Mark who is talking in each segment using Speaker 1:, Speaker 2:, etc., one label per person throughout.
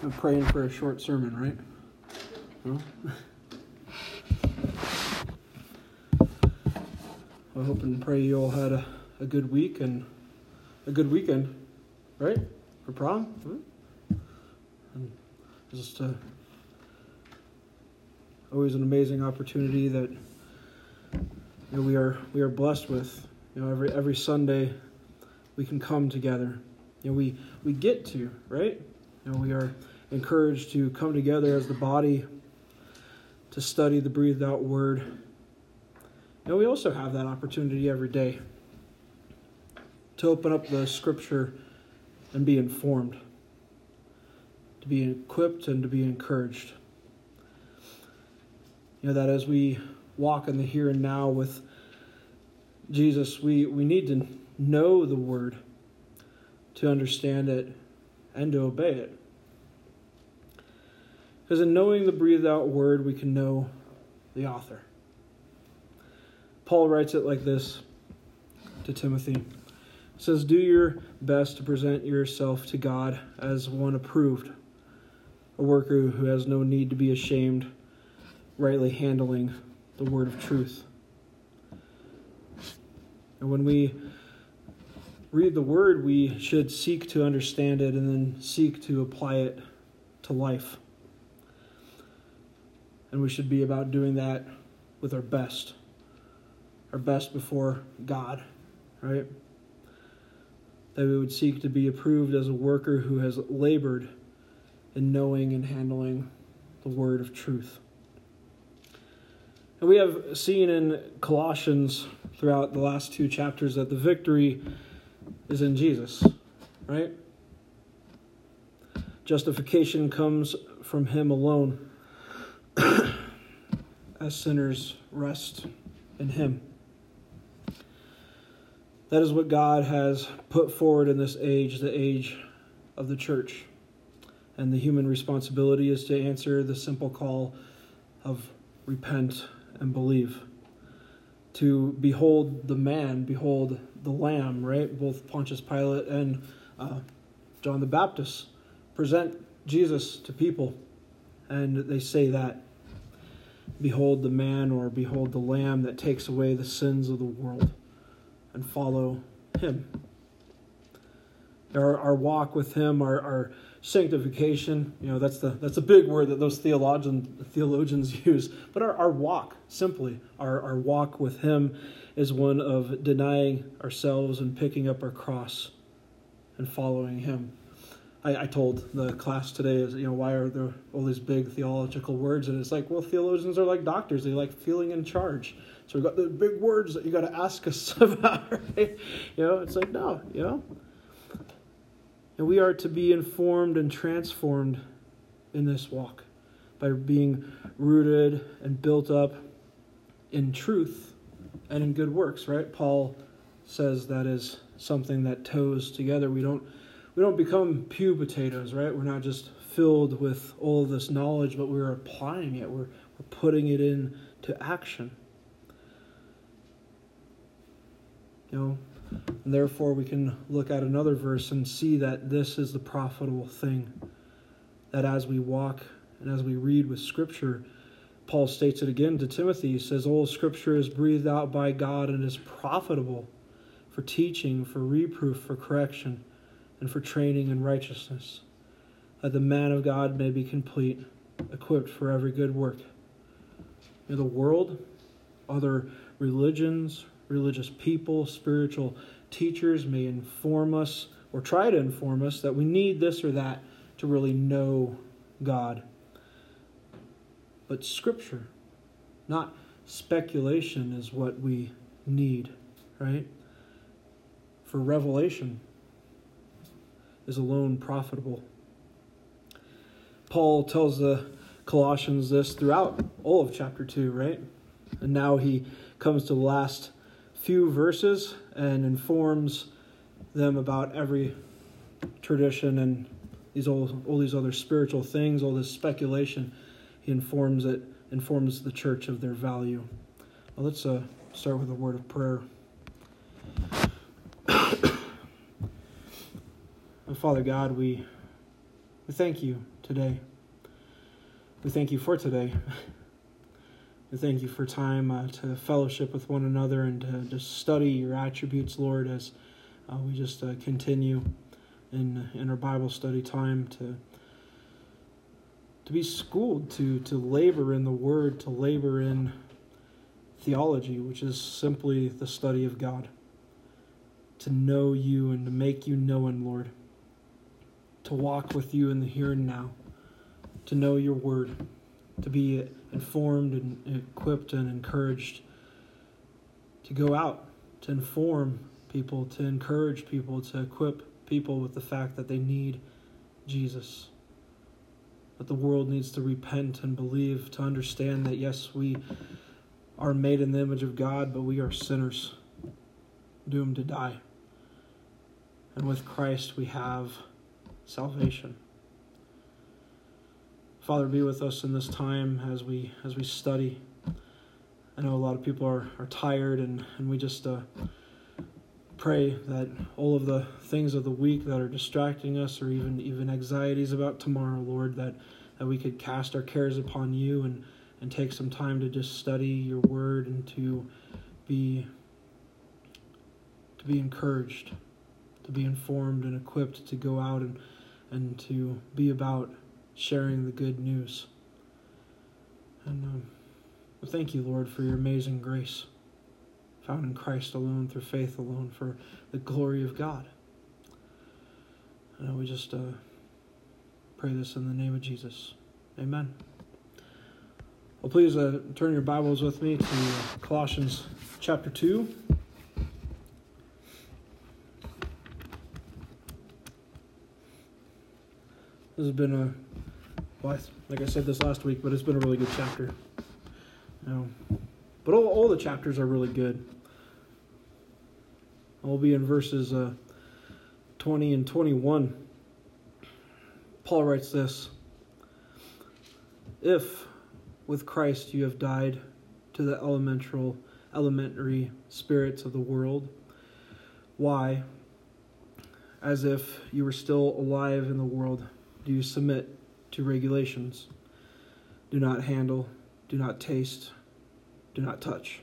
Speaker 1: I'm praying for a short sermon, right? No? I hope and pray you all had a, a good week and a good weekend, right? For prom? And just uh, always an amazing opportunity that you know, we are we are blessed with. You know, every every Sunday we can come together. You know, we we get to right. We are encouraged to come together as the body to study the breathed out word. And we also have that opportunity every day to open up the scripture and be informed, to be equipped and to be encouraged. You know, that as we walk in the here and now with Jesus, we, we need to know the word to understand it and to obey it. Because in knowing the breathed out word, we can know the author. Paul writes it like this to Timothy. He says, Do your best to present yourself to God as one approved, a worker who has no need to be ashamed, rightly handling the word of truth. And when we read the word, we should seek to understand it and then seek to apply it to life. And we should be about doing that with our best. Our best before God, right? That we would seek to be approved as a worker who has labored in knowing and handling the word of truth. And we have seen in Colossians throughout the last two chapters that the victory is in Jesus, right? Justification comes from Him alone as sinners rest in Him. That is what God has put forward in this age, the age of the church. And the human responsibility is to answer the simple call of repent and believe. To behold the man, behold the lamb, right? Both Pontius Pilate and uh, John the Baptist present Jesus to people, and they say that Behold the man or behold the lamb that takes away the sins of the world and follow him. Our, our walk with him, our, our sanctification, you know, that's the that's a big word that those theologians theologians use. But our, our walk, simply, our, our walk with him is one of denying ourselves and picking up our cross and following him. I, I, told the class today is you know why are there all these big theological words? And it's like well theologians are like doctors. They like feeling in charge. So we've got the big words that you got to ask us about right? You know it's like no you know and we are to be informed and transformed in this walk by being rooted and built up in truth and in good works right paul says that is something that toes together we don't we don't become pew potatoes, right? We're not just filled with all of this knowledge, but we're applying it. We're, we're putting it into action. You know, and therefore we can look at another verse and see that this is the profitable thing. That as we walk and as we read with Scripture, Paul states it again to Timothy. He says, All Scripture is breathed out by God and is profitable for teaching, for reproof, for correction and for training in righteousness, that the man of God may be complete, equipped for every good work. In the world, other religions, religious people, spiritual teachers may inform us or try to inform us that we need this or that to really know God. But Scripture, not speculation, is what we need, right? For revelation, is alone profitable. Paul tells the Colossians this throughout all of chapter 2, right? And now he comes to the last few verses and informs them about every tradition and these all, all these other spiritual things, all this speculation. He informs it, informs the church of their value. Well, let's uh, start with a word of prayer. Father God, we, we thank you today. We thank you for today. Thank you for time uh, to fellowship with one another and to just study your attributes, Lord, as uh, we just uh, continue in in our Bible study time to to be schooled, to to labor in the Word, to labor in theology, which is simply the study of God. To know you and to make you known, Lord. To walk with you in the here and now. To know your Word. To be informed and equipped and encouraged. To go out, to inform people, to encourage people, to equip people with the fact that they need Jesus. That the world needs to repent and believe, to understand that, yes, we are made in the image of God, but we are sinners, doomed to die. And with Christ, we have salvation. Father, be with us in this time as we as we study. I know a lot of people are, are tired, and, and we just uh, pray that all of the things of the week that are distracting us or even even anxieties about tomorrow lord that that we could cast our cares upon you and and take some time to just study your word and to be to be encouraged to be informed and equipped to go out and and to be about sharing the good news and um, thank you lord for your amazing grace found in Christ alone, through faith alone, for the glory of God. And we just uh, pray this in the name of Jesus. Amen. Well, please uh, turn your Bibles with me to Colossians chapter 2. This has been a, well, like I said this last week, but it's been a really good chapter. You know, but all, all the chapters are really good. We'll be in verses uh, 20 and 21. Paul writes this If with Christ you have died to the elemental, elementary spirits of the world, why, as if you were still alive in the world, do you submit to regulations? Do not handle, do not taste, do not touch.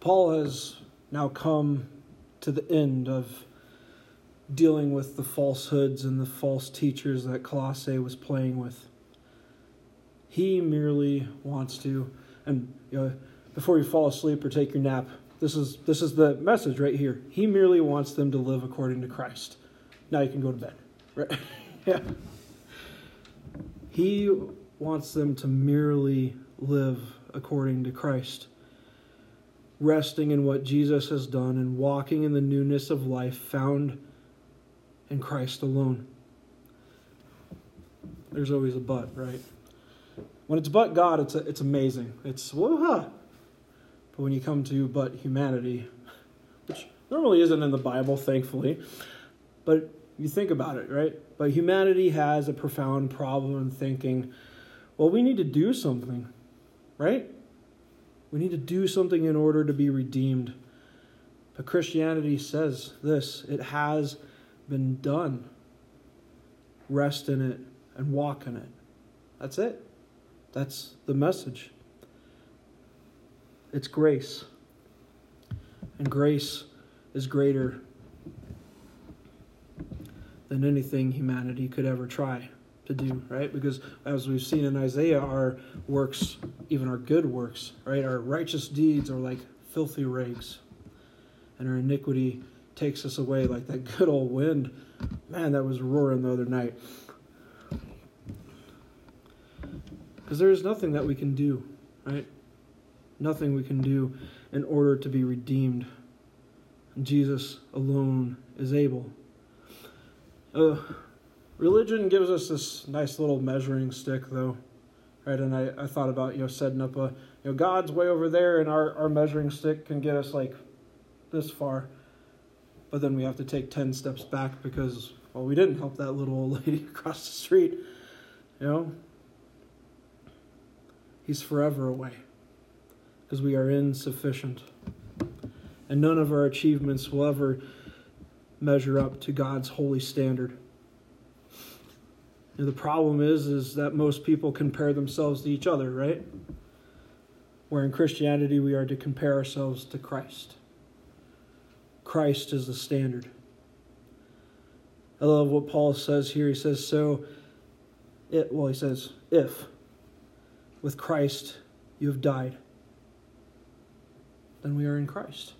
Speaker 1: Paul has now come to the end of dealing with the falsehoods and the false teachers that Colossae was playing with. He merely wants to, and you know, before you fall asleep or take your nap, this is this is the message right here. He merely wants them to live according to Christ. Now you can go to bed. Right? yeah. He wants them to merely live according to Christ resting in what Jesus has done and walking in the newness of life found in Christ alone. There's always a but, right? When it's but God, it's, a, it's amazing. It's whoa But when you come to but humanity, which normally isn't in the Bible, thankfully, but you think about it, right? But humanity has a profound problem in thinking, well, we need to do something, right? We need to do something in order to be redeemed. But Christianity says this it has been done. Rest in it and walk in it. That's it. That's the message. It's grace. And grace is greater than anything humanity could ever try to do, right? Because as we've seen in Isaiah, our works, even our good works, right, our righteous deeds are like filthy rags, and our iniquity takes us away like that good old wind. Man, that was roaring the other night. Because there is nothing that we can do, right? Nothing we can do in order to be redeemed. Jesus alone is able. Uh, Religion gives us this nice little measuring stick, though, right? And I, I thought about you know setting up a you know God's way over there, and our our measuring stick can get us like this far, but then we have to take ten steps back because well we didn't help that little old lady across the street, you know. He's forever away because we are insufficient, and none of our achievements will ever measure up to God's holy standard. And the problem is, is that most people compare themselves to each other, right? Where in Christianity we are to compare ourselves to Christ. Christ is the standard. I love what Paul says here. He says, So, it, well, he says, if with Christ you have died, then we are in Christ.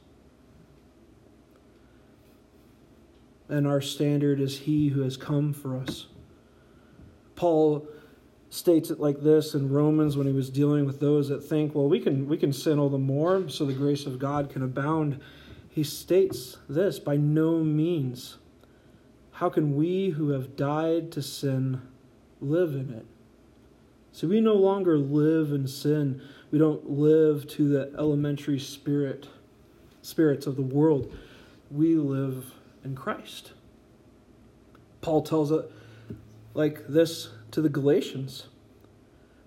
Speaker 1: And our standard is He who has come for us. Paul states it like this in Romans when he was dealing with those that think, well, we can we can sin all the more so the grace of God can abound. He states this by no means. How can we who have died to sin live in it? So we no longer live in sin. We don't live to the elementary spirit spirits of the world. We live in Christ. Paul tells it like this to the Galatians.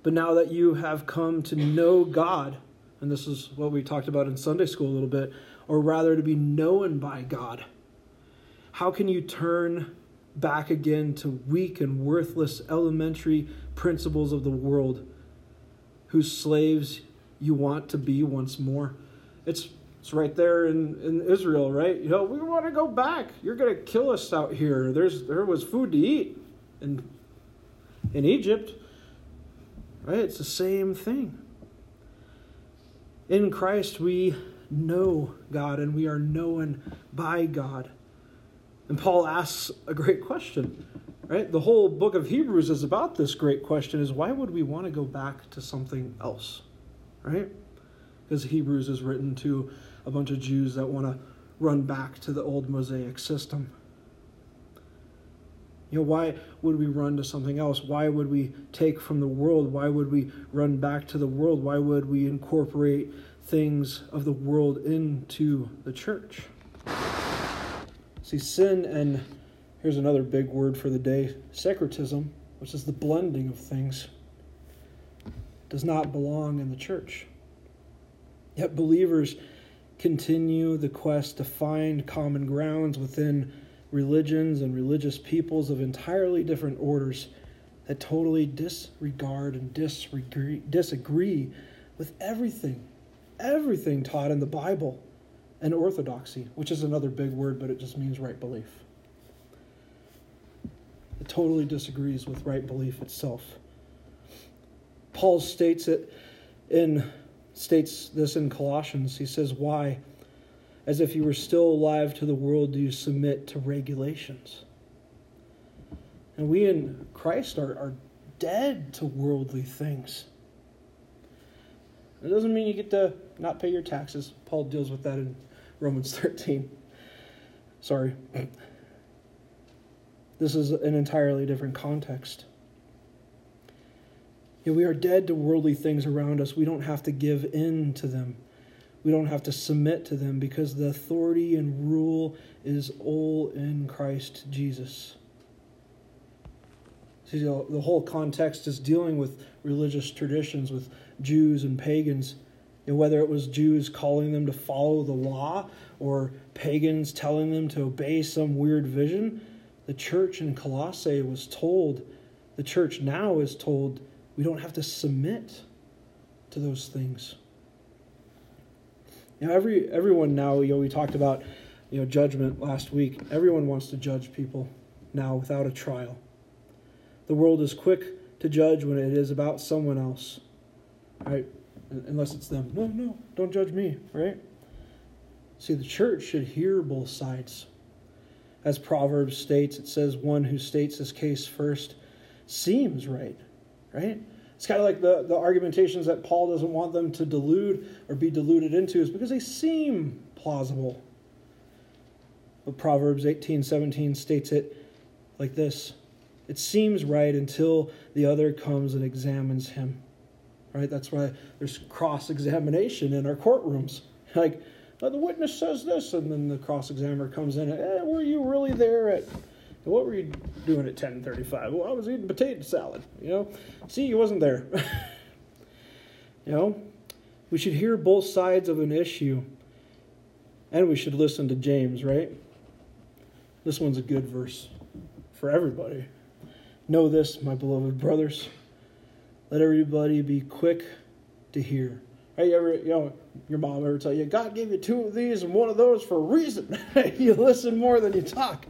Speaker 1: But now that you have come to know God, and this is what we talked about in Sunday school a little bit, or rather to be known by God, how can you turn back again to weak and worthless elementary principles of the world whose slaves you want to be once more? It's it's right there in, in Israel, right? You know, we want to go back. You're going to kill us out here. There's there was food to eat in in Egypt. Right? It's the same thing. In Christ we know God and we are known by God. And Paul asks a great question, right? The whole book of Hebrews is about this great question is why would we want to go back to something else? Right? Because Hebrews is written to a bunch of Jews that want to run back to the old Mosaic system. You know, why would we run to something else? Why would we take from the world? Why would we run back to the world? Why would we incorporate things of the world into the church? See, sin and here's another big word for the day syncretism, which is the blending of things, does not belong in the church. Yet believers continue the quest to find common grounds within religions and religious peoples of entirely different orders that totally disregard and disagree, disagree with everything, everything taught in the Bible and orthodoxy, which is another big word, but it just means right belief. It totally disagrees with right belief itself. Paul states it in states this in Colossians. He says, Why? As if you were still alive to the world, do you submit to regulations? And we in Christ are, are dead to worldly things. It doesn't mean you get to not pay your taxes. Paul deals with that in Romans 13. Sorry. This is an entirely different context. You know, we are dead to worldly things around us. We don't have to give in to them. We don't have to submit to them because the authority and rule is all in Christ Jesus. See, the whole context is dealing with religious traditions, with Jews and pagans. And whether it was Jews calling them to follow the law or pagans telling them to obey some weird vision, the church in Colossae was told, the church now is told we don't have to submit to those things. Know, every everyone now, you know, we talked about, you know, judgment last week. Everyone wants to judge people now without a trial. The world is quick to judge when it is about someone else. Right? Unless it's them. No, no, don't judge me, right? See, the church should hear both sides. As Proverbs states, it says one who states his case first seems right right? It's kind of like the, the argumentations that Paul doesn't want them to delude or be deluded into is because they seem plausible. But Proverbs 18 17 states it like this It seems right until the other comes and examines him. Right? That's why there's cross examination in our courtrooms. Like, oh, the witness says this, and then the cross examiner comes in, eh, were you really there at what were you doing at 10:35? Well, I was eating potato salad. You know, see, he wasn't there. you know, we should hear both sides of an issue, and we should listen to James. Right? This one's a good verse for everybody. Know this, my beloved brothers. Let everybody be quick to hear. Hey, you ever, you know, your mom ever tell you, God gave you two of these and one of those for a reason? you listen more than you talk.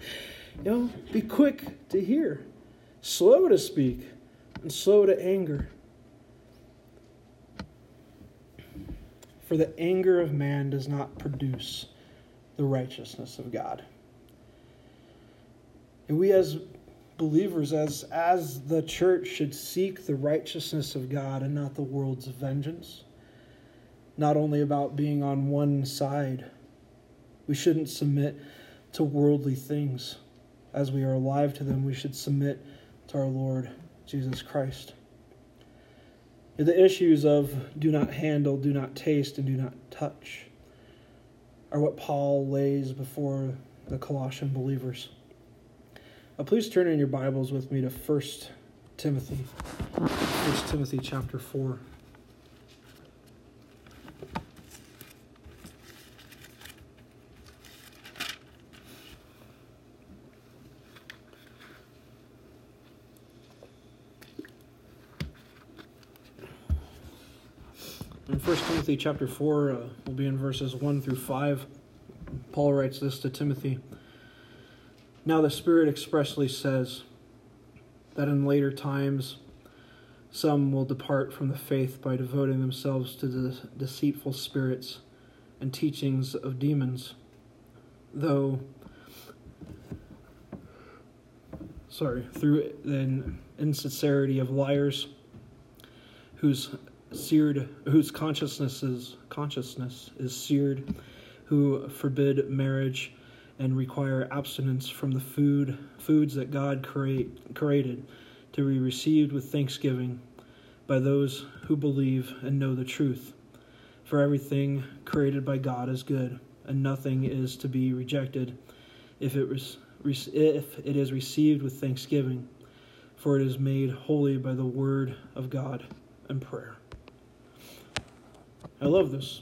Speaker 1: You know, be quick to hear, slow to speak, and slow to anger. For the anger of man does not produce the righteousness of God. And we as believers, as, as the church, should seek the righteousness of God and not the world's vengeance. Not only about being on one side, we shouldn't submit to worldly things. As we are alive to them, we should submit to our Lord Jesus Christ. The issues of do not handle, do not taste, and do not touch are what Paul lays before the Colossian believers. Now, please turn in your Bibles with me to 1 Timothy. 1 Timothy chapter 4. In 1 Timothy chapter 4, uh, we'll be in verses 1 through 5. Paul writes this to Timothy. Now the Spirit expressly says that in later times some will depart from the faith by devoting themselves to the deceitful spirits and teachings of demons, though sorry, through the insincerity of liars whose seared whose consciousnesses consciousness is seared who forbid marriage and require abstinence from the food foods that God create, created to be received with thanksgiving by those who believe and know the truth. For everything created by God is good and nothing is to be rejected if it was if it is received with thanksgiving. For it is made holy by the word of God and prayer I love this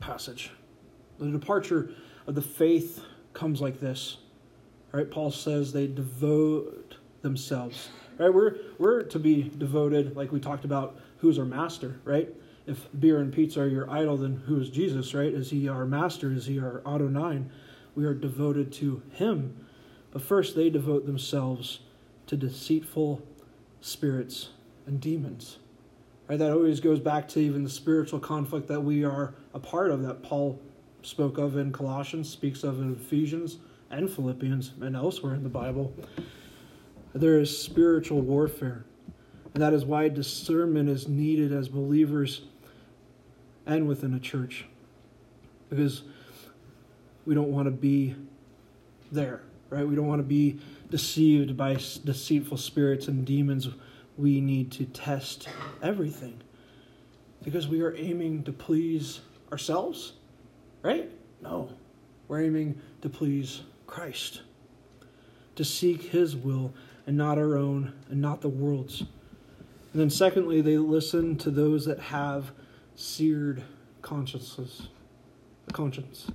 Speaker 1: passage. The departure of the faith comes like this. Right? Paul says they devote themselves. Right? We're we're to be devoted, like we talked about, who's our master, right? If beer and pizza are your idol, then who is Jesus, right? Is he our master? Is he our Adonai? We are devoted to him. But first they devote themselves to deceitful spirits and demons. Right? That always goes back to even the spiritual conflict that we are a part of, that Paul spoke of in Colossians, speaks of in Ephesians and Philippians, and elsewhere in the Bible. There is spiritual warfare. And that is why discernment is needed as believers and within a church. Because we don't want to be there, right? We don't want to be deceived by deceitful spirits and demons we need to test everything because we are aiming to please ourselves, right? No, we're aiming to please Christ, to seek His will and not our own and not the world's. And then, secondly, they listen to those that have seared consciences, conscience.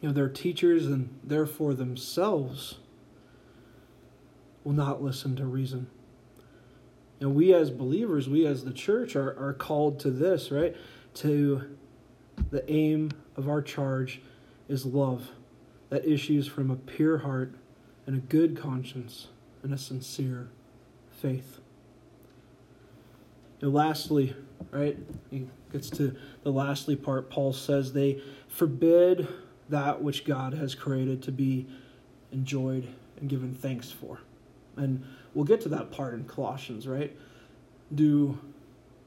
Speaker 1: You know, they're teachers and therefore themselves will not listen to reason. And we as believers, we as the church are, are called to this, right? To the aim of our charge is love that issues from a pure heart and a good conscience and a sincere faith. And lastly, right, he gets to the lastly part, Paul says they forbid that which God has created to be enjoyed and given thanks for. And we'll get to that part in Colossians, right? Do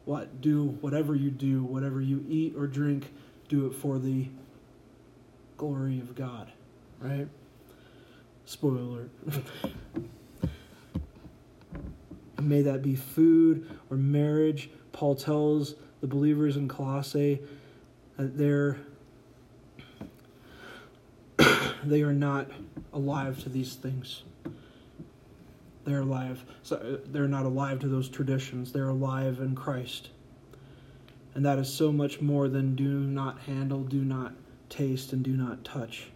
Speaker 1: what? Do whatever you do, whatever you eat or drink, do it for the glory of God, right? Spoiler. May that be food or marriage. Paul tells the believers in Colossae that they're they are not alive to these things. They're alive. So uh, they're not alive to those traditions. They're alive in Christ. And that is so much more than do not handle, do not taste, and do not touch.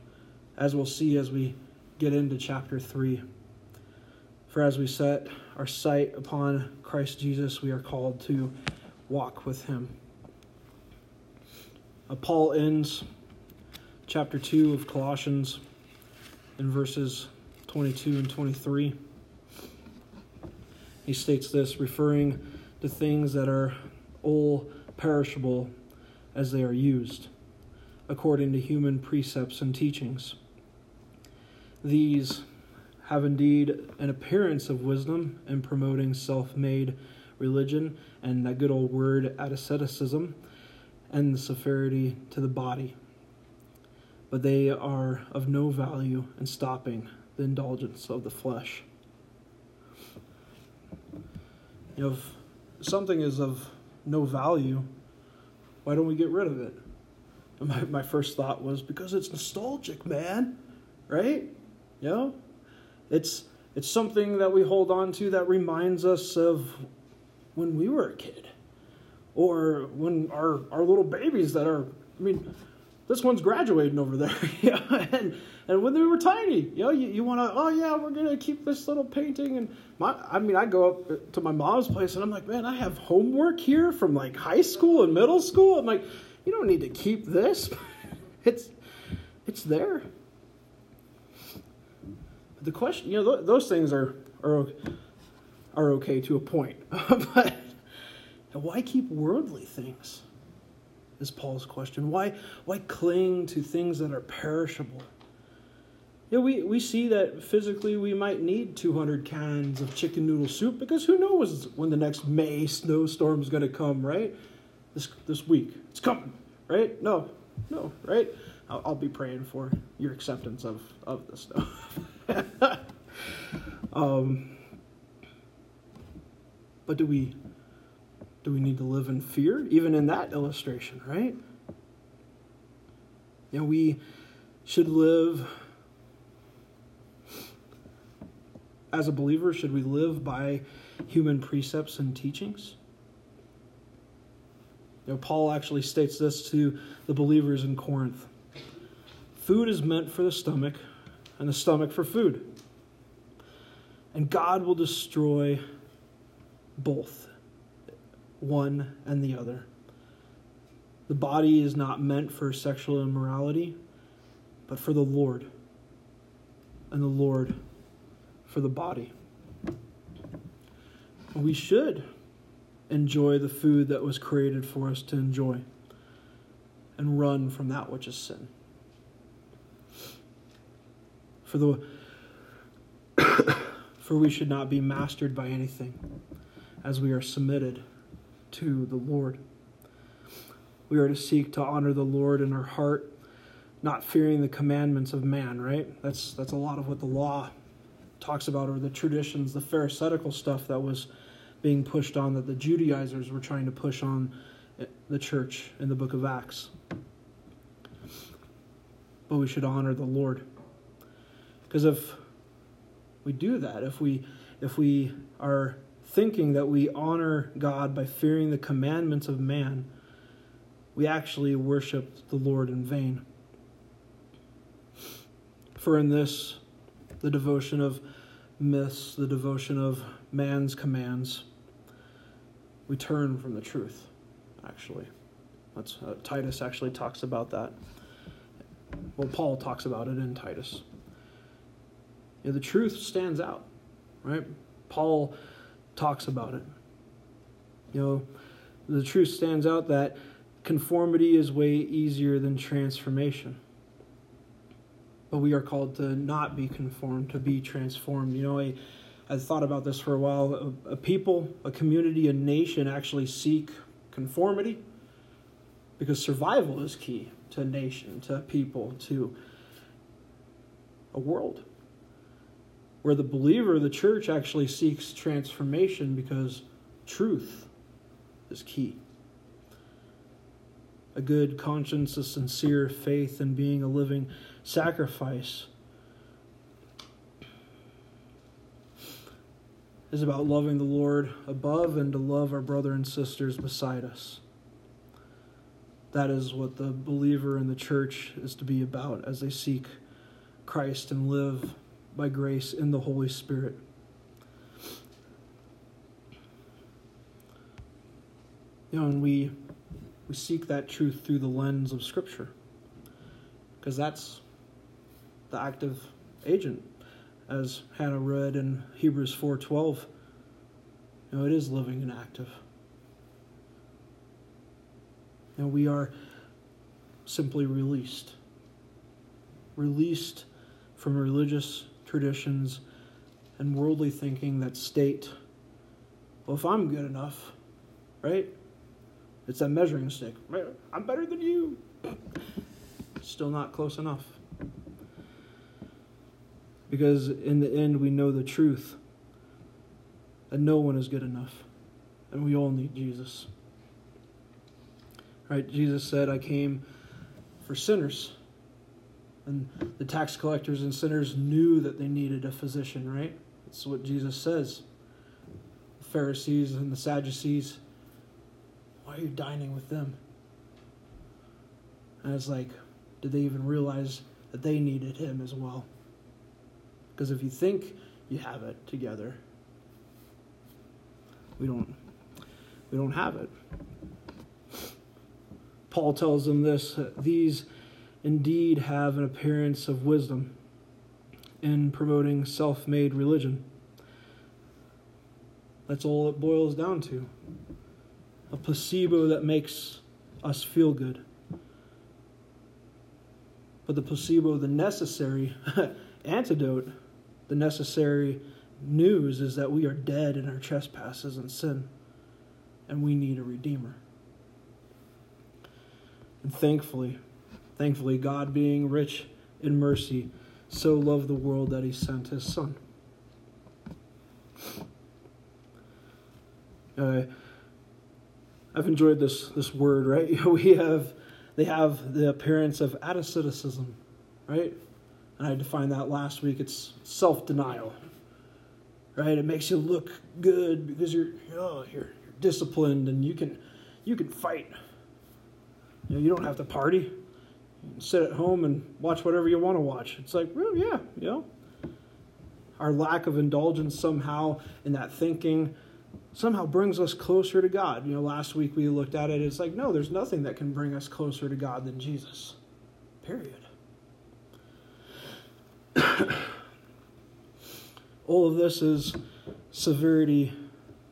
Speaker 1: As we'll see as we get into chapter 3. For as we set our sight upon Christ Jesus, we are called to walk with him. Uh, Paul ends chapter 2 of Colossians in verses 22 and 23. He states this, referring to things that are all perishable as they are used, according to human precepts and teachings. These have indeed an appearance of wisdom in promoting self made religion and that good old word asceticism and the severity to the body. But they are of no value in stopping the indulgence of the flesh. You know, if something is of no value, why don't we get rid of it? And my, my first thought was because it's nostalgic, man. Right? You know? It's it's something that we hold on to that reminds us of when we were a kid. Or when our, our little babies that are I mean, this one's graduating over there. and and when they were tiny, you know, you, you want to, oh yeah, we're gonna keep this little painting. And my, I mean, I go up to my mom's place and I'm like, man, I have homework here from like high school and middle school. I'm like, you don't need to keep this. it's, it's there. But the question, you know, th- those things are are are okay to a point, but why keep worldly things? Is Paul's question. Why, why cling to things that are perishable? Yeah, we, we see that physically we might need 200 cans of chicken noodle soup because who knows when the next May snowstorm is going to come, right? This, this week. It's coming, right? No, no, right? I'll, I'll be praying for your acceptance of, of the stuff. um, but do we do we need to live in fear? Even in that illustration, right? You know, we should live as a believer, should we live by human precepts and teachings? You know, Paul actually states this to the believers in Corinth. Food is meant for the stomach, and the stomach for food. And God will destroy both one and the other. The body is not meant for sexual immorality, but for the Lord, and the Lord for the body. We should enjoy the food that was created for us to enjoy and run from that which is sin. For the for we should not be mastered by anything as we are submitted to the Lord. We are to seek to honor the Lord in our heart, not fearing the commandments of man, right? That's that's a lot of what the law talks about or the traditions, the pharisaical stuff that was being pushed on that the Judaizers were trying to push on the church in the book of Acts. But we should honor the Lord. Because if we do that, if we if we are thinking that we honor God by fearing the commandments of man, we actually worship the Lord in vain. For in this, the devotion of myths, the devotion of man's commands, we turn from the truth, actually. That's, uh, Titus actually talks about that. Well, Paul talks about it in Titus. You know, the truth stands out, right? Paul talks about it. You know, the truth stands out that conformity is way easier than transformation. But we are called to not be conformed, to be transformed. You know, I, I thought about this for a while. A, a people, a community, a nation actually seek conformity because survival is key to a nation, to a people, to a world where the believer, the church, actually seeks transformation because truth is key. A good conscience, a sincere faith, and being a living sacrifice is about loving the Lord above and to love our brother and sisters beside us. That is what the believer in the church is to be about as they seek Christ and live by grace in the Holy Spirit. You know, and we we seek that truth through the lens of Scripture, because that's the active agent, as Hannah read in Hebrews four twelve. You know, it is living and active. And we are simply released. Released from religious traditions and worldly thinking that state, well, if I'm good enough, right? It's that measuring stick. I'm better than you. Still not close enough. Because in the end, we know the truth that no one is good enough, and we all need Jesus. Right? Jesus said, I came for sinners. And the tax collectors and sinners knew that they needed a physician, right? That's what Jesus says. The Pharisees and the Sadducees, why are you dining with them? And it's like, did they even realize that they needed him as well? Because if you think you have it together, we don't we don't have it. Paul tells them this these indeed have an appearance of wisdom in promoting self made religion. That's all it boils down to a placebo that makes us feel good. But the placebo, the necessary antidote, the necessary news is that we are dead in our trespasses and sin, and we need a Redeemer. And thankfully, thankfully, God being rich in mercy, so loved the world that he sent his Son. Uh, I've enjoyed this this word, right? We have they have the appearance of asceticism, right? And I defined that last week. It's self-denial, right? It makes you look good because you're oh, you're, you're disciplined and you can you can fight you, know, you don't have to party. Sit at home and watch whatever you want to watch. It's like, well, yeah, you know. Our lack of indulgence somehow in that thinking somehow brings us closer to God. You know, last week we looked at it. It's like, no, there's nothing that can bring us closer to God than Jesus. Period. All of this is severity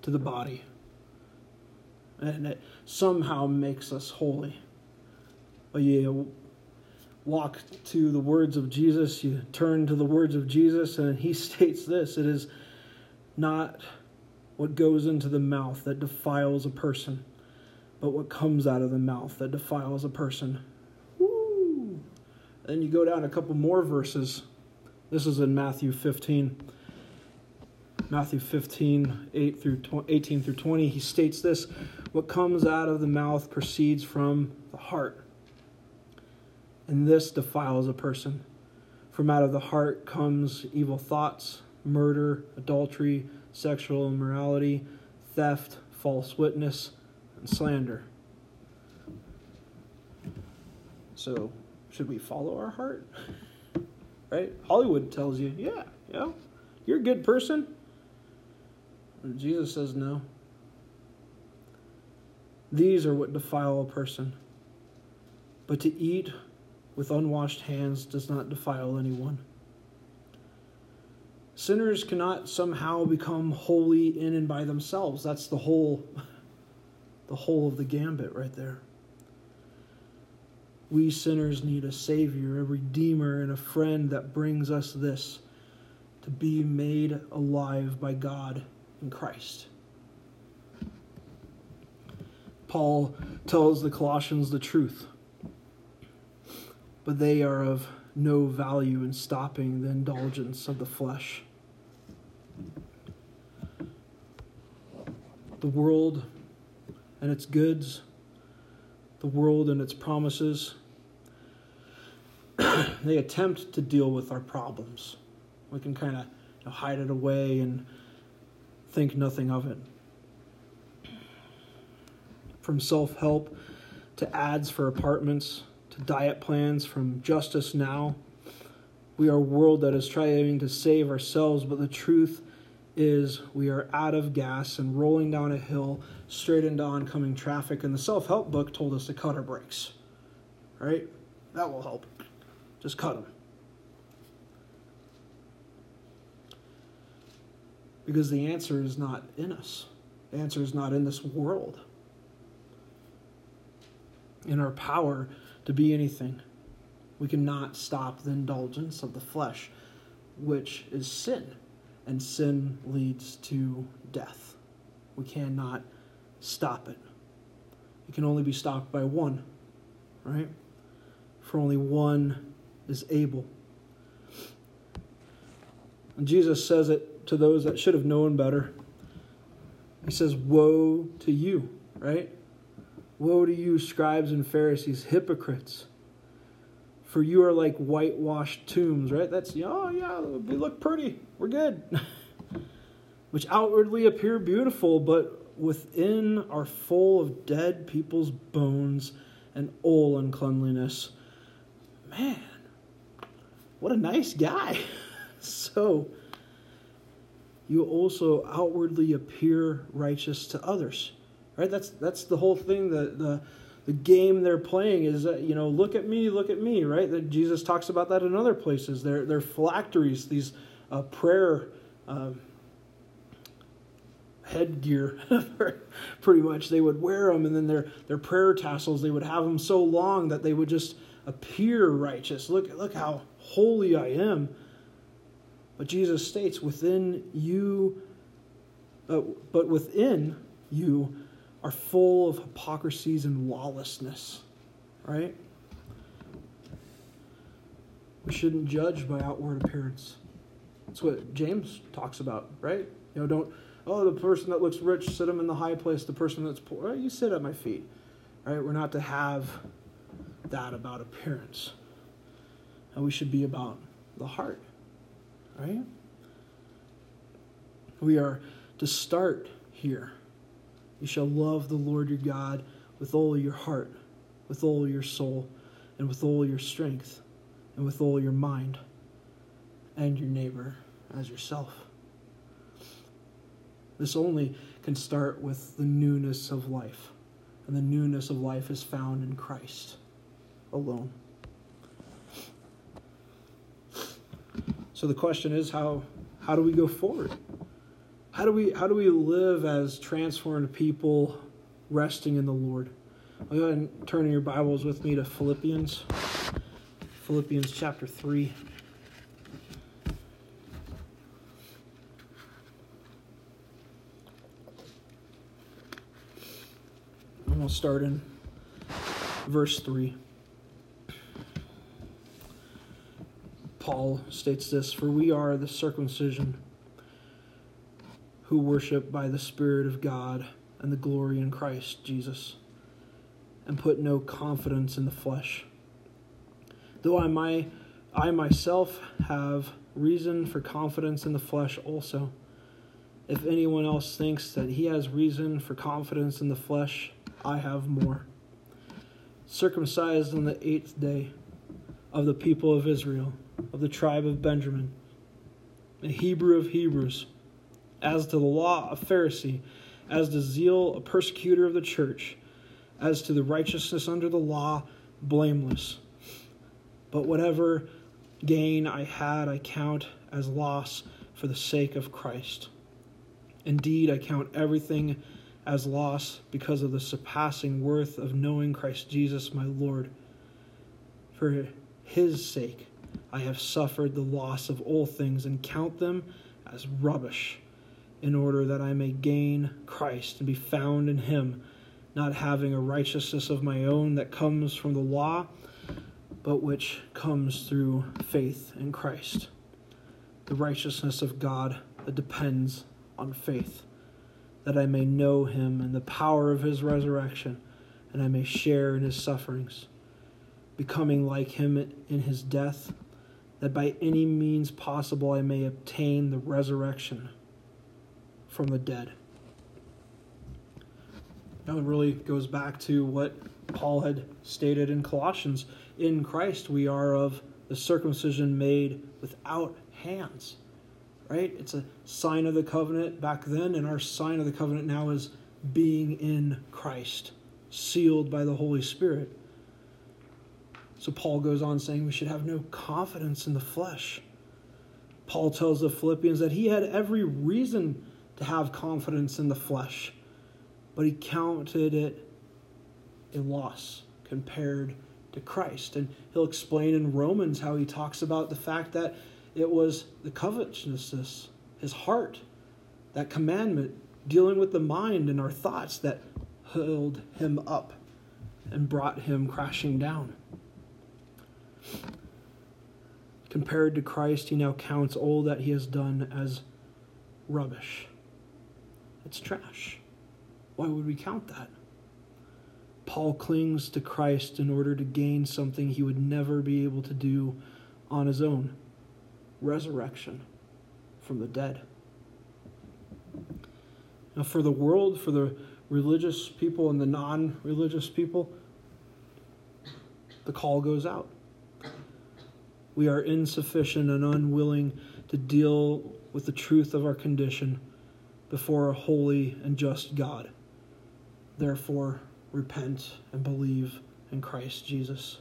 Speaker 1: to the body. And it somehow makes us holy you walk to the words of Jesus, you turn to the words of Jesus, and he states this it is not what goes into the mouth that defiles a person, but what comes out of the mouth that defiles a person. Woo! Then you go down a couple more verses. This is in Matthew 15. Matthew 15, 8 through 18 through 20, he states this What comes out of the mouth proceeds from the heart and this defiles a person. From out of the heart comes evil thoughts, murder, adultery, sexual immorality, theft, false witness, and slander. So, should we follow our heart? Right? Hollywood tells you, yeah, yeah, you're a good person. And Jesus says no. These are what defile a person. But to eat with unwashed hands does not defile anyone. Sinners cannot somehow become holy in and by themselves. That's the whole the whole of the gambit right there. We sinners need a savior, a redeemer and a friend that brings us this to be made alive by God in Christ. Paul tells the Colossians the truth but they are of no value in stopping the indulgence of the flesh. The world and its goods, the world and its promises, they attempt to deal with our problems. We can kind of you know, hide it away and think nothing of it. From self help to ads for apartments to diet plans from Justice Now. We are a world that is striving to save ourselves, but the truth is we are out of gas and rolling down a hill straight into oncoming traffic, and the self help book told us to cut our brakes. Right? That will help. Just cut them. Because the answer is not in us, the answer is not in this world, in our power to be anything. We cannot stop the indulgence of the flesh, which is sin and sin leads to death. We cannot stop it. It can only be stopped by one, right? For only one is able. And Jesus says it to those that should have known better. He says, Woe to you, right? Woe to you, scribes and Pharisees, hypocrites for you are like whitewashed tombs, right? That's, oh, yeah, we look pretty. We're good. Which outwardly appear beautiful, but within are full of dead people's bones and all uncleanliness. Man, what a nice guy. so, you also outwardly appear righteous to others. Right? That's that's the whole thing that the the game they're playing is that you know look at me look at me right? That jesus talks about that in other places. They're, they're phylacteries these uh, prayer uh, headgear pretty much. They would wear them and then their, their prayer tassels they would have them so long that they would just appear righteous. Look look how holy i am. But jesus states within you uh, but within you are full of hypocrisies and lawlessness, right? We shouldn't judge by outward appearance. That's what James talks about, right? You know, don't, oh, the person that looks rich, sit him in the high place. The person that's poor, you sit at my feet, right? We're not to have that about appearance. And we should be about the heart, right? We are to start here you shall love the Lord your God with all your heart, with all your soul, and with all your strength, and with all your mind, and your neighbor as yourself. This only can start with the newness of life, and the newness of life is found in Christ alone. So the question is how how do we go forward? How do we how do we live as transformed people resting in the Lord? I'll go ahead and turn your Bibles with me to Philippians. Philippians chapter 3. I'm going to start in verse 3. Paul states this For we are the circumcision who worship by the Spirit of God and the glory in Christ Jesus, and put no confidence in the flesh. Though I, my, I myself have reason for confidence in the flesh also. If anyone else thinks that he has reason for confidence in the flesh, I have more. Circumcised on the eighth day of the people of Israel, of the tribe of Benjamin, a Hebrew of Hebrews as to the law, a Pharisee, as to zeal, a persecutor of the church, as to the righteousness under the law, blameless. But whatever gain I had, I count as loss for the sake of Christ. Indeed, I count everything as loss because of the surpassing worth of knowing Christ Jesus my Lord. For his sake, I have suffered the loss of all things and count them as rubbish in order that I may gain Christ and be found in him, not having a righteousness of my own that comes from the law, but which comes through faith in Christ. The righteousness of God that depends on faith, that I may know him and the power of his resurrection, and I may share in his sufferings, becoming like him in his death, that by any means possible I may obtain the resurrection from the dead. Now it really goes back to what Paul had stated in Colossians. In Christ we are of the circumcision made without hands. right? It's a sign of the covenant back then, and our sign of the covenant now is being in Christ, sealed by the Holy Spirit. So Paul goes on saying we should have no confidence in the flesh. Paul tells the Philippians that he had every reason to have confidence in the flesh, but he counted it a loss compared to Christ. And he'll explain in Romans how he talks about the fact that it was the covetousness, his heart, that commandment, dealing with the mind and our thoughts that held him up and brought him crashing down. Compared to Christ, he now counts all that he has done as rubbish. It's trash. Why would we count that? Paul clings to Christ in order to gain something he would never be able to do on his own resurrection from the dead. Now, for the world, for the religious people and the non religious people, the call goes out. We are insufficient and unwilling to deal with the truth of our condition before a holy and just God. Therefore, repent and believe in Christ Jesus.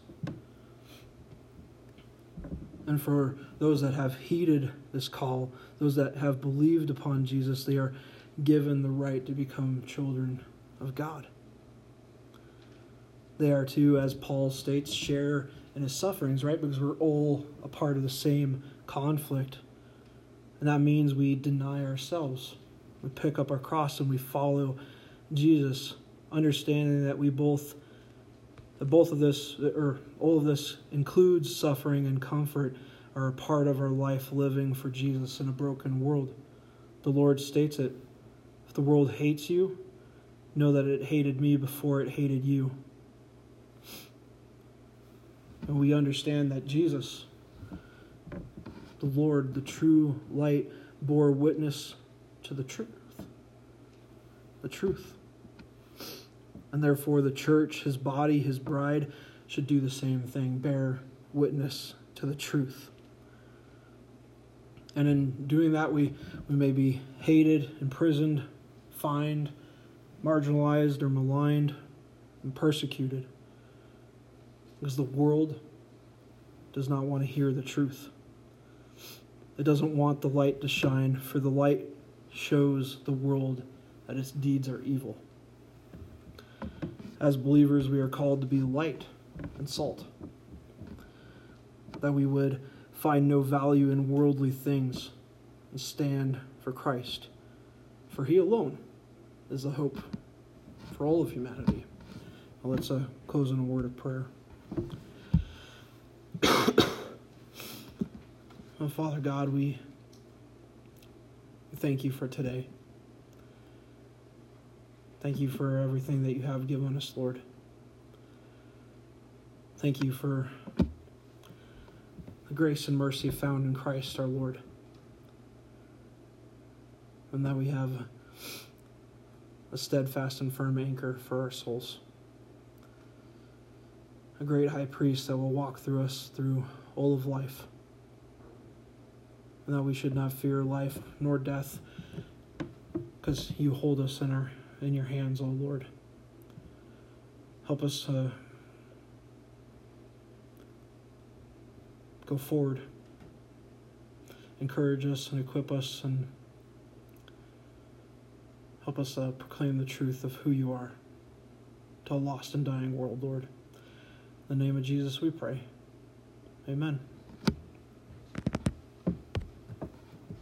Speaker 1: And for those that have heeded this call, those that have believed upon Jesus, they are given the right to become children of God. They are to, as Paul states, share in his sufferings, right? Because we're all a part of the same conflict. And that means we deny ourselves. We pick up our cross and we follow Jesus understanding that we both that both of this or all of this includes suffering and comfort are a part of our life living for Jesus in a broken world. The Lord states it. If the world hates you, know that it hated me before it hated you. And we understand that Jesus, the Lord, the true light, bore witness to the truth. The truth. And therefore, the church, his body, his bride, should do the same thing bear witness to the truth. And in doing that, we, we may be hated, imprisoned, fined, marginalized, or maligned, and persecuted. Because the world does not want to hear the truth. It doesn't want the light to shine, for the light shows the world that its deeds are evil. As believers, we are called to be light and salt. That we would find no value in worldly things and stand for Christ. For He alone is the hope for all of humanity. Well, let's uh, close in a word of prayer. oh, Father God, we thank you for today. Thank you for everything that you have given us, Lord. Thank you for the grace and mercy found in Christ our Lord. And that we have a steadfast and firm anchor for our souls. A great high priest that will walk through us through all of life. And that we should not fear life nor death because you hold us in our in your hands, O Lord. Help us uh, go forward. Encourage us and equip us and help us uh, proclaim the truth of who you are to a lost and dying world, Lord. In the name of Jesus we pray. Amen.